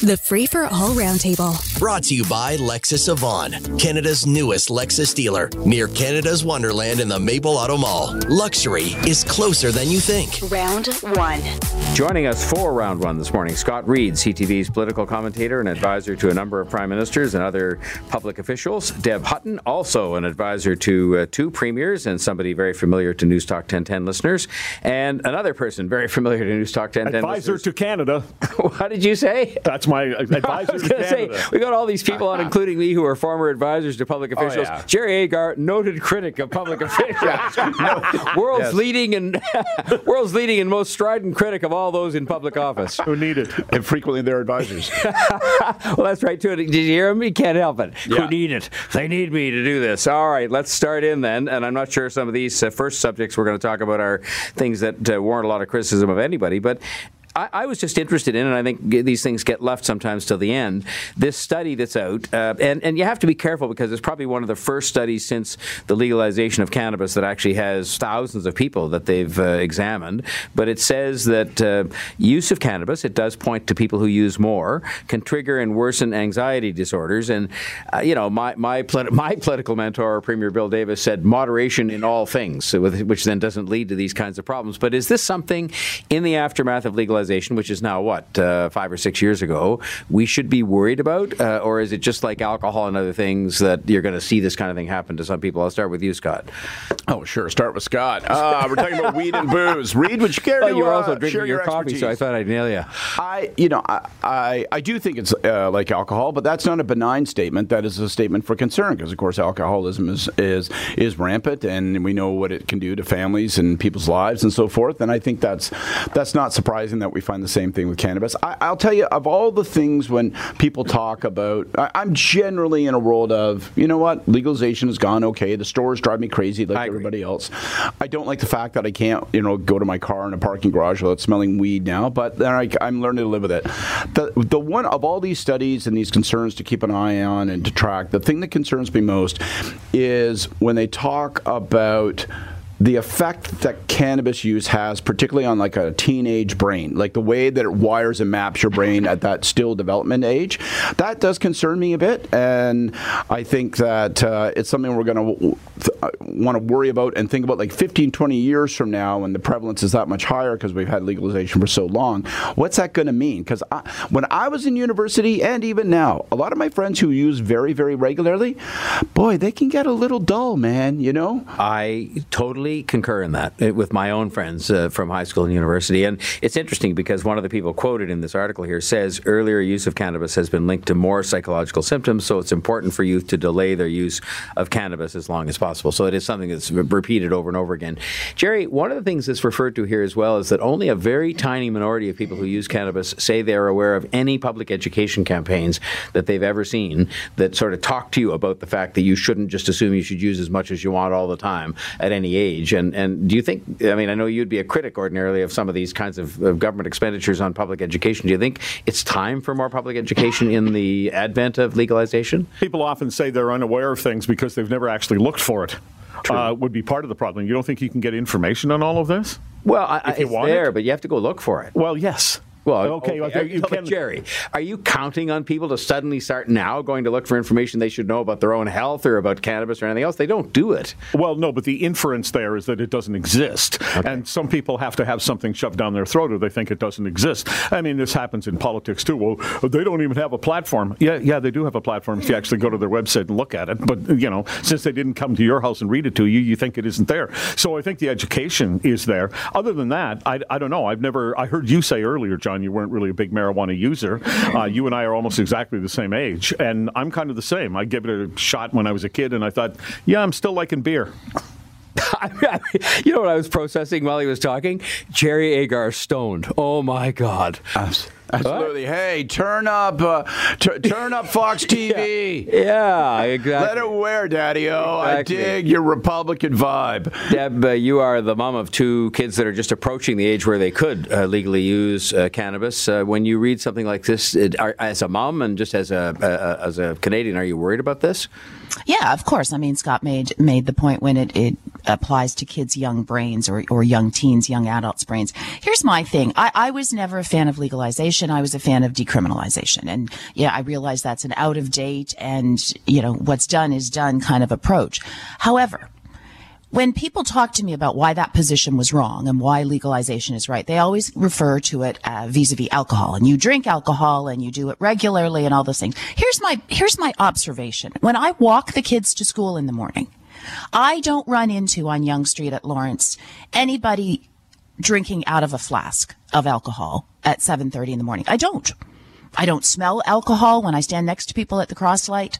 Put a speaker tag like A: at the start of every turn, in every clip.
A: The Free for All Roundtable.
B: Brought to you by Lexus Vaughan, Canada's newest Lexus dealer, near Canada's Wonderland in the Maple Auto Mall. Luxury is closer than you think.
A: Round one.
C: Joining us for round one this morning, Scott Reid, CTV's political commentator and advisor to a number of prime ministers and other public officials. Deb Hutton, also an advisor to uh, two premiers and somebody very familiar to News Talk 1010 listeners. And another person very familiar to News Talk 1010
D: Advisor
C: listeners.
D: to Canada.
C: what did you say?
D: That's my
C: I
D: advisor
C: was going to say, we got all these people on, including me, who are former advisors to public officials.
D: yeah.
C: Jerry Agar, noted critic of public officials, world's
D: Yes.
C: leading and world's leading and most strident critic of all those in public office.
D: Who need it?
E: and frequently their advisors.
C: Well, that's right too. Did you hear him? He can't help it.
E: Yeah.
C: Who need it? They need me to do this. All right, let's start in then. And I'm not sure some of these uh, first subjects we're going to talk about are things that uh, warrant a lot of criticism of anybody, but. I, I was just interested in, and I think these things get left sometimes till the end. This study that's out, uh, and and you have to be careful because it's probably one of the first studies since the legalization of cannabis that actually has thousands of people that they've uh, examined. But it says that uh, use of cannabis, it does point to people who use more, can trigger and worsen anxiety disorders. And uh, you know, my my my political mentor, Premier Bill Davis, said moderation in all things, which then doesn't lead to these kinds of problems. But is this something in the aftermath of legalization, which is now what uh, five or six years ago, we should be worried about, uh, or is it just like alcohol and other things that you're going to see this kind of thing happen to some people? I'll start with you, Scott.
E: oh, sure. Start with Scott. Uh, we're talking about weed and booze. Reid, would you care
C: Oh,
E: to
C: you were
E: uh,
C: also drinking
E: share
C: your, coffee, so I thought I'd nail you.
E: I, you know, I, I, I do think it's uh, like alcohol, but that's not a benign statement. That is a statement for concern because, of course, alcoholism is, is is rampant, and we know what it can do to families and people's lives and so forth. And I think that's that's not surprising that we find the same thing with cannabis. I, I'll tell you, of all the things when people talk about, I, I'm generally in a world of, you know what, legalization has gone okay. The stores drive me crazy like
C: I agree.
E: everybody else. I don't like the fact that I can't, you know, go to my car in a parking garage without smelling weed now, but then I, I'm learning to live with it. The, the one of all these studies and these concerns to keep an eye on and to track, the thing that concerns me most is when they talk about the effect that cannabis use has, particularly on like a teenage brain, like the way that it wires and maps your brain at that still development age, that does concern me a bit. And I think that uh, it's something we're going to want to worry about and think about like 15, 20 years from now when the prevalence is that much higher because we've had legalization for so long. What's that going to mean? Because when I was in university and even now, a lot of my friends who use very, very regularly, boy, they can get a little dull, man, you know?
C: I totally concur in that uh, with my own friends uh, from high school and university. And it's interesting because one of the people quoted in this article here says earlier use of cannabis has been linked to more psychological symptoms, so it's important for youth to delay their use of cannabis as long as possible. So it is something that's repeated over and over again. Jerry, one of the things that's referred to here as well is that only a very tiny minority of people who use cannabis say they're aware of any public education campaigns that they've ever seen that sort of talk to you about the fact that you shouldn't just assume you should use as much as you want all the time at any age. And and do you think? I mean, I know you'd be a critic ordinarily of some of these kinds of, of government expenditures on public education. Do you think it's time for more public education in the advent of legalization?
D: People often say they're unaware of things because they've never actually looked for it. Uh, would be part of the problem. You don't think you can get information on all of this?
C: Well, I, I-
D: If you
C: it's
D: want
C: there,
D: it?
C: but you have to go look for it.
D: Well, yes.
C: Well,
D: okay.
C: Are
D: you can-
C: Jerry, are you counting on people to suddenly start now going to look for information they should know about their own health or about cannabis or anything else? They don't do it.
D: Well, no, but the inference there is that it doesn't exist. And some people have to have something shoved down their throat or they think it doesn't exist. I mean, this happens in politics too. Well, they don't even have a platform. Yeah, yeah, they do have a platform if you actually go to their website and look at it. But, you know, since they didn't come to your house and read it to you, you think it isn't there. So I think the education is there. Other than that, I, I don't know. I've never, I heard you say earlier, John, you weren't really a big marijuana user. Uh, you and I are almost exactly the same age. And I'm kind of the same. I gave it a shot when I was a kid and I thought, yeah, I'm still liking beer.
C: you know what I was processing while he was talking? Jerry Agar stoned. Oh my God.
E: Absolutely. Hey, turn up, uh, t- turn up Fox TV.
C: Yeah, exactly.
E: Let it wear, Daddy O. I
C: Exactly.
E: dig your Republican vibe.
C: Deb, uh, you are the mom of two kids that are just approaching the age where they could uh, legally use uh, cannabis. Uh, when you read something like this, it, are, as a mom and just as a uh, as a Canadian, are you worried about this?
F: Yeah, of course. I mean, Scott made made the point when it, it applies to kids' young brains or, or young teens, young adults' brains. Here's my thing. I, I was never a fan of legalization. Legalization, I was a fan of decriminalization. And yeah, I realize that's an out of date and, you know, what's done is done kind of approach. However, when people talk to me about why that position was wrong and why legalization is right, they always refer to it uh, vis-a-vis alcohol. And you drink alcohol and you do it regularly and all those things. Here's my here's my observation. When I walk the kids to school in the morning, I don't run into on Yonge Street at Lawrence anybody drinking out of a flask of alcohol at 7:30 in the morning. I don't. I don't smell alcohol when I stand next to people at the crosslight.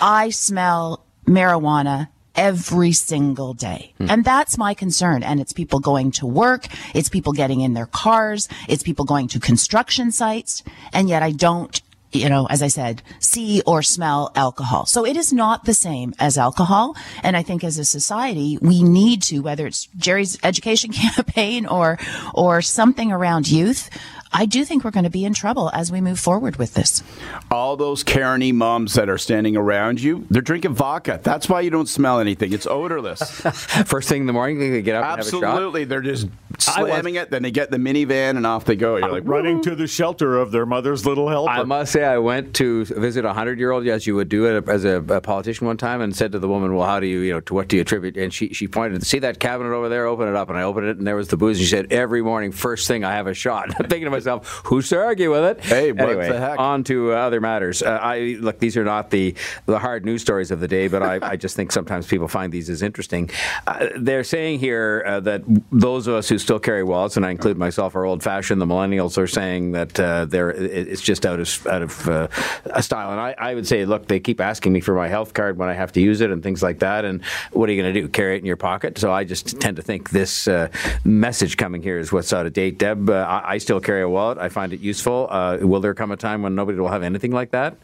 F: I smell marijuana every single day. Hmm. And that's my concern. And it's people going to work. It's people getting in their cars. It's people going to construction sites. And yet I don't, you know, as I said, see or smell alcohol. So it is not the same as alcohol. And I think as a society, we need to, whether it's Jerry's education campaign or, or something around youth, I do think we're going to be in trouble as we move forward with this.
E: All those Karen moms that are standing around you, they're drinking vodka. That's why you don't smell anything. It's odorless.
C: First thing in the morning, they get up and have a shot.
E: Absolutely. They're just slamming it, then they get the minivan and off they go. You're like,
D: running to the shelter of their mother's little helper.
C: I must say, I went to visit a hundred-year-old, as you would do it as a, a, politician one time, and said to the woman, "Well, how do you, you know, to what do you attribute?" And she she pointed, "See that cabinet over there? Open it up." And I opened it, and there was the booze. And she said, "Every morning, first thing, I have a shot." I'm thinking to myself, "Who's to argue with it?"
E: Hey, what
C: anyway,
E: the heck?
C: on to uh, other matters. Uh, I look; these are not the the hard news stories of the day, but I, I just think sometimes people find these as interesting. Uh, they're saying here uh, that those of us who still carry wallets, and I include myself, are old-fashioned. The millennials are saying that uh, they're it's just out of out of uh, a style. And I, I would say, look, they keep asking me for my health card when I have to use it and things like that. And what are you going to do? Carry it in your pocket? So I just tend to think this uh, message coming here is what's out of date. Deb, uh, I, I still carry wallet. I find it useful. Uh, will there come a time when nobody will have anything like that?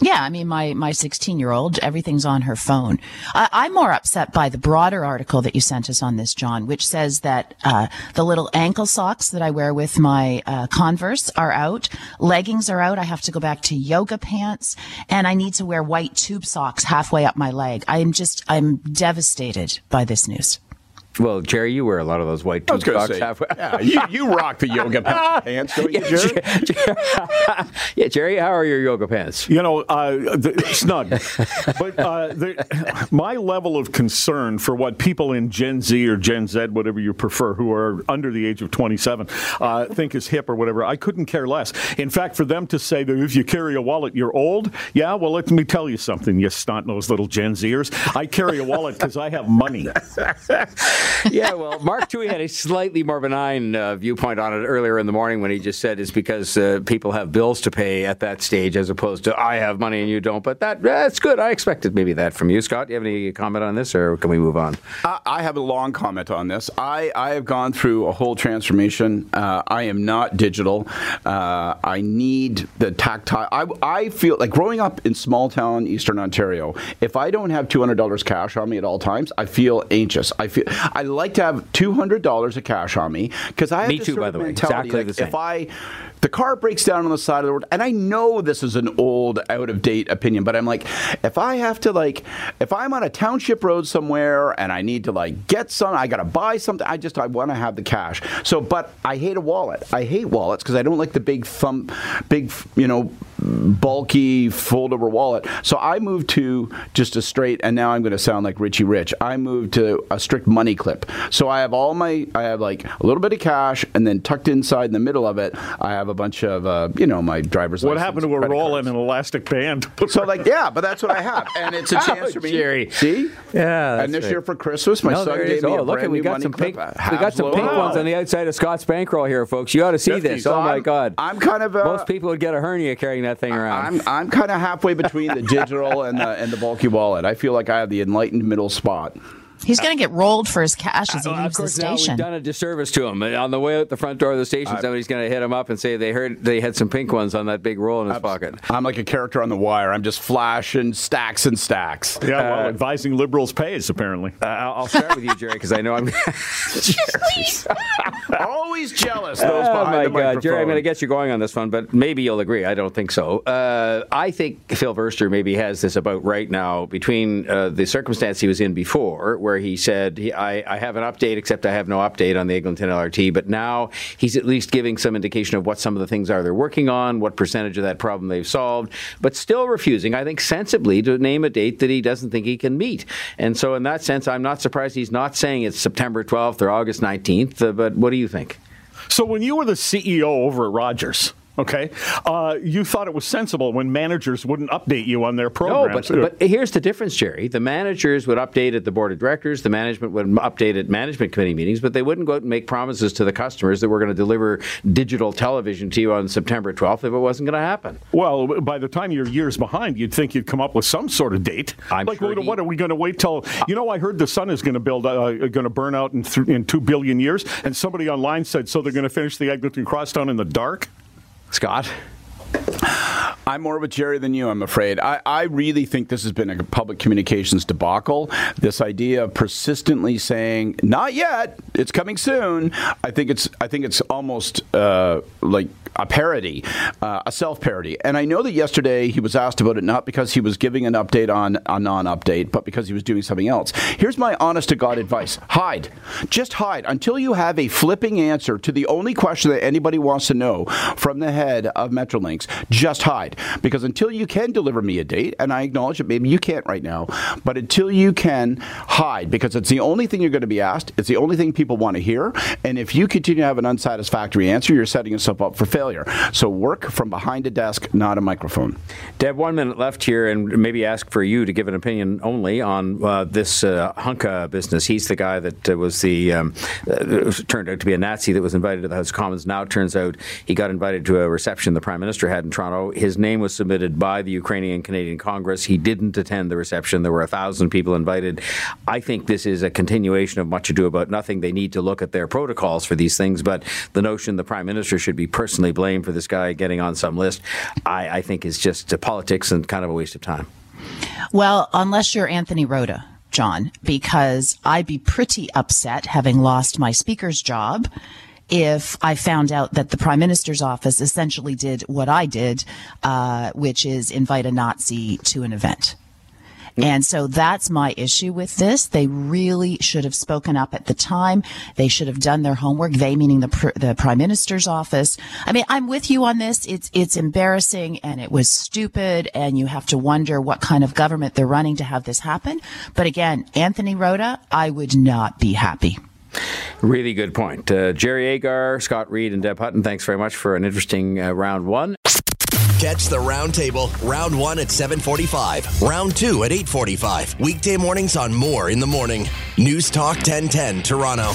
F: Yeah, I mean, my my 16 year old, everything's on her phone. I'm more upset by the broader article that you sent us on this, John, which says that uh, the little ankle socks that I wear with my uh, Converse are out, leggings are out. I have to go back to yoga pants, and I need to wear white tube socks halfway up my leg. I'm just, I'm devastated by this news.
C: Well, Jerry, you wear a lot of those white tube socks
E: say,
C: halfway.
E: yeah, you, you rock the yoga pants, don't you, Jerry?
C: yeah, Jerry, how are your yoga pants?
D: You know, uh, the, snug. but uh, the, my level of concern for what people in Gen Z or Gen Z, whatever you prefer, who are under the age of 27, uh, think is hip or whatever, I couldn't care less. In fact, for them to say that if you carry a wallet, you're old, yeah, well, let me tell you something, you snot-nosed little Gen Zers. I carry a wallet because I have money.
C: yeah, well, Mark Towhey had a slightly more benign uh, viewpoint on it earlier in the morning when he just said it's because uh, people have bills to pay at that stage as opposed to I have money and you don't. But that that's good. I expected maybe that from you, Scott. Do you have any comment on this, or can we move on?
E: I I have a long comment on this. I, I have gone through a whole transformation. Uh, I am not digital. Uh, I need the tactile. I, I feel like growing up in small town Eastern Ontario, if I don't have $200 cash on me at all times, I feel anxious. I feel I like to have $200 of cash on me because I have
C: Me too,
E: sort
C: by
E: of
C: the way. Exactly
E: like,
C: the same.
E: If I the car breaks down on the side of the road and i know this is an old out of date opinion but i'm like if i have to like if i'm on a township road somewhere and i need to like get some i gotta buy something i just i want to have the cash. So but i hate a wallet. I hate wallets because i don't like the big thumb big you know bulky fold over wallet. So i moved to just a straight and now i'm to sound like richie rich. I moved to a strict money clip. So i have all my i have like a little bit of cash and then tucked inside in the middle of it i have a bunch of uh, you know my driver's
D: What
E: license
D: happened to a roll
E: cards.
D: and an elastic band?
E: so like yeah but that's what i have and it's a chance for me
C: Jerry.
E: see
C: Yeah, that's
E: and this
C: right.
E: year for christmas my
C: no,
E: son
C: there it
E: gave
C: is.
E: me
C: Oh,
E: a
C: look,
E: brand
C: at we
E: new
C: got
E: money
C: some pink.
E: a
C: We got some pink
D: Wow.
C: ones on the outside of Scott's bankroll here, folks. You ought to see this.
E: So
C: oh my
E: I'm-
C: God!
E: i'm kind of uh,
C: Most people would get a hernia carrying that thing around.
E: I'm I'm kind of halfway between the digital and the and the bulky wallet. I feel like I have the enlightened middle spot.
F: He's going to get rolled for his cash as he leaves the
C: station. now we've done a disservice to him. On the way out the front door of the station, somebody's going to hit him up and say they heard they had some pink ones on that big roll in his pocket.
E: I'm like a character on the wire. I'm just flashing stacks and stacks.
D: Yeah, well, advising liberals pays, apparently.
C: Uh, I'll I'll start with you, Jerry, because I know I'm.
E: Always jealous. Those
C: Oh my
E: the
C: God, Jerry! I'm
E: microphone.
C: going to get you going on this one, but maybe you'll agree. I don't think so. Uh, I think Phil Verster maybe has this about right now between uh, the circumstance he was in before, where where he said, I, I have an update, except I have no update on the Eglinton LRT. But now he's at least giving some indication of what some of the things are they're working on, what percentage of that problem they've solved, but still refusing, I think, sensibly to name a date that he doesn't think he can meet. And so, in that sense, I'm not surprised he's not saying it's September 12th or August 19th. Uh, but what do you think?
D: So, when you were the CEO over at Rogers, Okay, uh, you thought it was sensible when managers wouldn't update you on their programs.
C: No, but, but here's the difference, Jerry. The managers would update at the board of directors. The management would update at management committee meetings, but they wouldn't go out and make promises to the customers that we're going to deliver digital television to you on September 12th if it wasn't going to happen.
D: Well, by the time you're years behind, you'd think you'd come up with some sort of date.
C: I'm
D: like,
C: sure
D: what,
C: he,
D: what, are we going to wait till? You know, I heard the sun is going to build, uh, going to burn out in, th- in two billion years, and somebody online said so. They're going to finish the Eglinton Crosstown in the dark.
C: Scott.
E: I'm more of a Jerry than you, I'm afraid. I, I really think this has been a public communications debacle. This idea of persistently saying, not yet, it's coming soon, I think it's I think it's almost uh, like a parody, uh, a self parody. And I know that yesterday he was asked about it not because he was giving an update on a non update, but because he was doing something else. Here's my honest to God advice hide. Just hide until you have a flipping answer to the only question that anybody wants to know from the head of Metrolinx. Just hide. Because until you can deliver me a date, and I acknowledge that maybe you can't right now, but until you can hide, because it's the only thing you're going to be asked, it's the only thing people want to hear. And if you continue to have an unsatisfactory answer, you're setting yourself up for failure. So work from behind a desk, not a microphone.
C: Deb, one minute left here, and maybe ask for you to give an opinion only on uh, this uh, Hunka business. He's the guy that uh, was the um, uh, turned out to be a Nazi that was invited to the House of Commons. Now it turns out he got invited to a reception the Prime Minister had in Toronto. His name was submitted by the Ukrainian Canadian Congress. He didn't attend the reception. There were a thousand people invited. I think this is a continuation of much ado about nothing. They need to look at their protocols for these things, but the notion the Prime Minister should be personally blamed for this guy getting on some list, I, I think is just politics and kind of a waste of time.
F: Well, unless you're Anthony Rota, John, because I'd be pretty upset having lost my speaker's job if I found out that the prime minister's office essentially did what I did, uh, which is invite a Nazi to an event. And so that's my issue with this. They really should have spoken up at the time. They should have done their homework. They meaning the pr- the prime minister's office. I mean, I'm with you on this. It's it's embarrassing and it was stupid and you have to wonder what kind of government they're running to have this happen. But again, Anthony Rota, I would not be happy.
C: Really good point. Uh, Jerry Agar, Scott Reid, and Deb Hutton, thanks very much for an interesting uh, round one.
B: Catch the roundtable, round one at 745, round two at 845. Weekday mornings on Moore in the Morning. News Talk 1010, Toronto.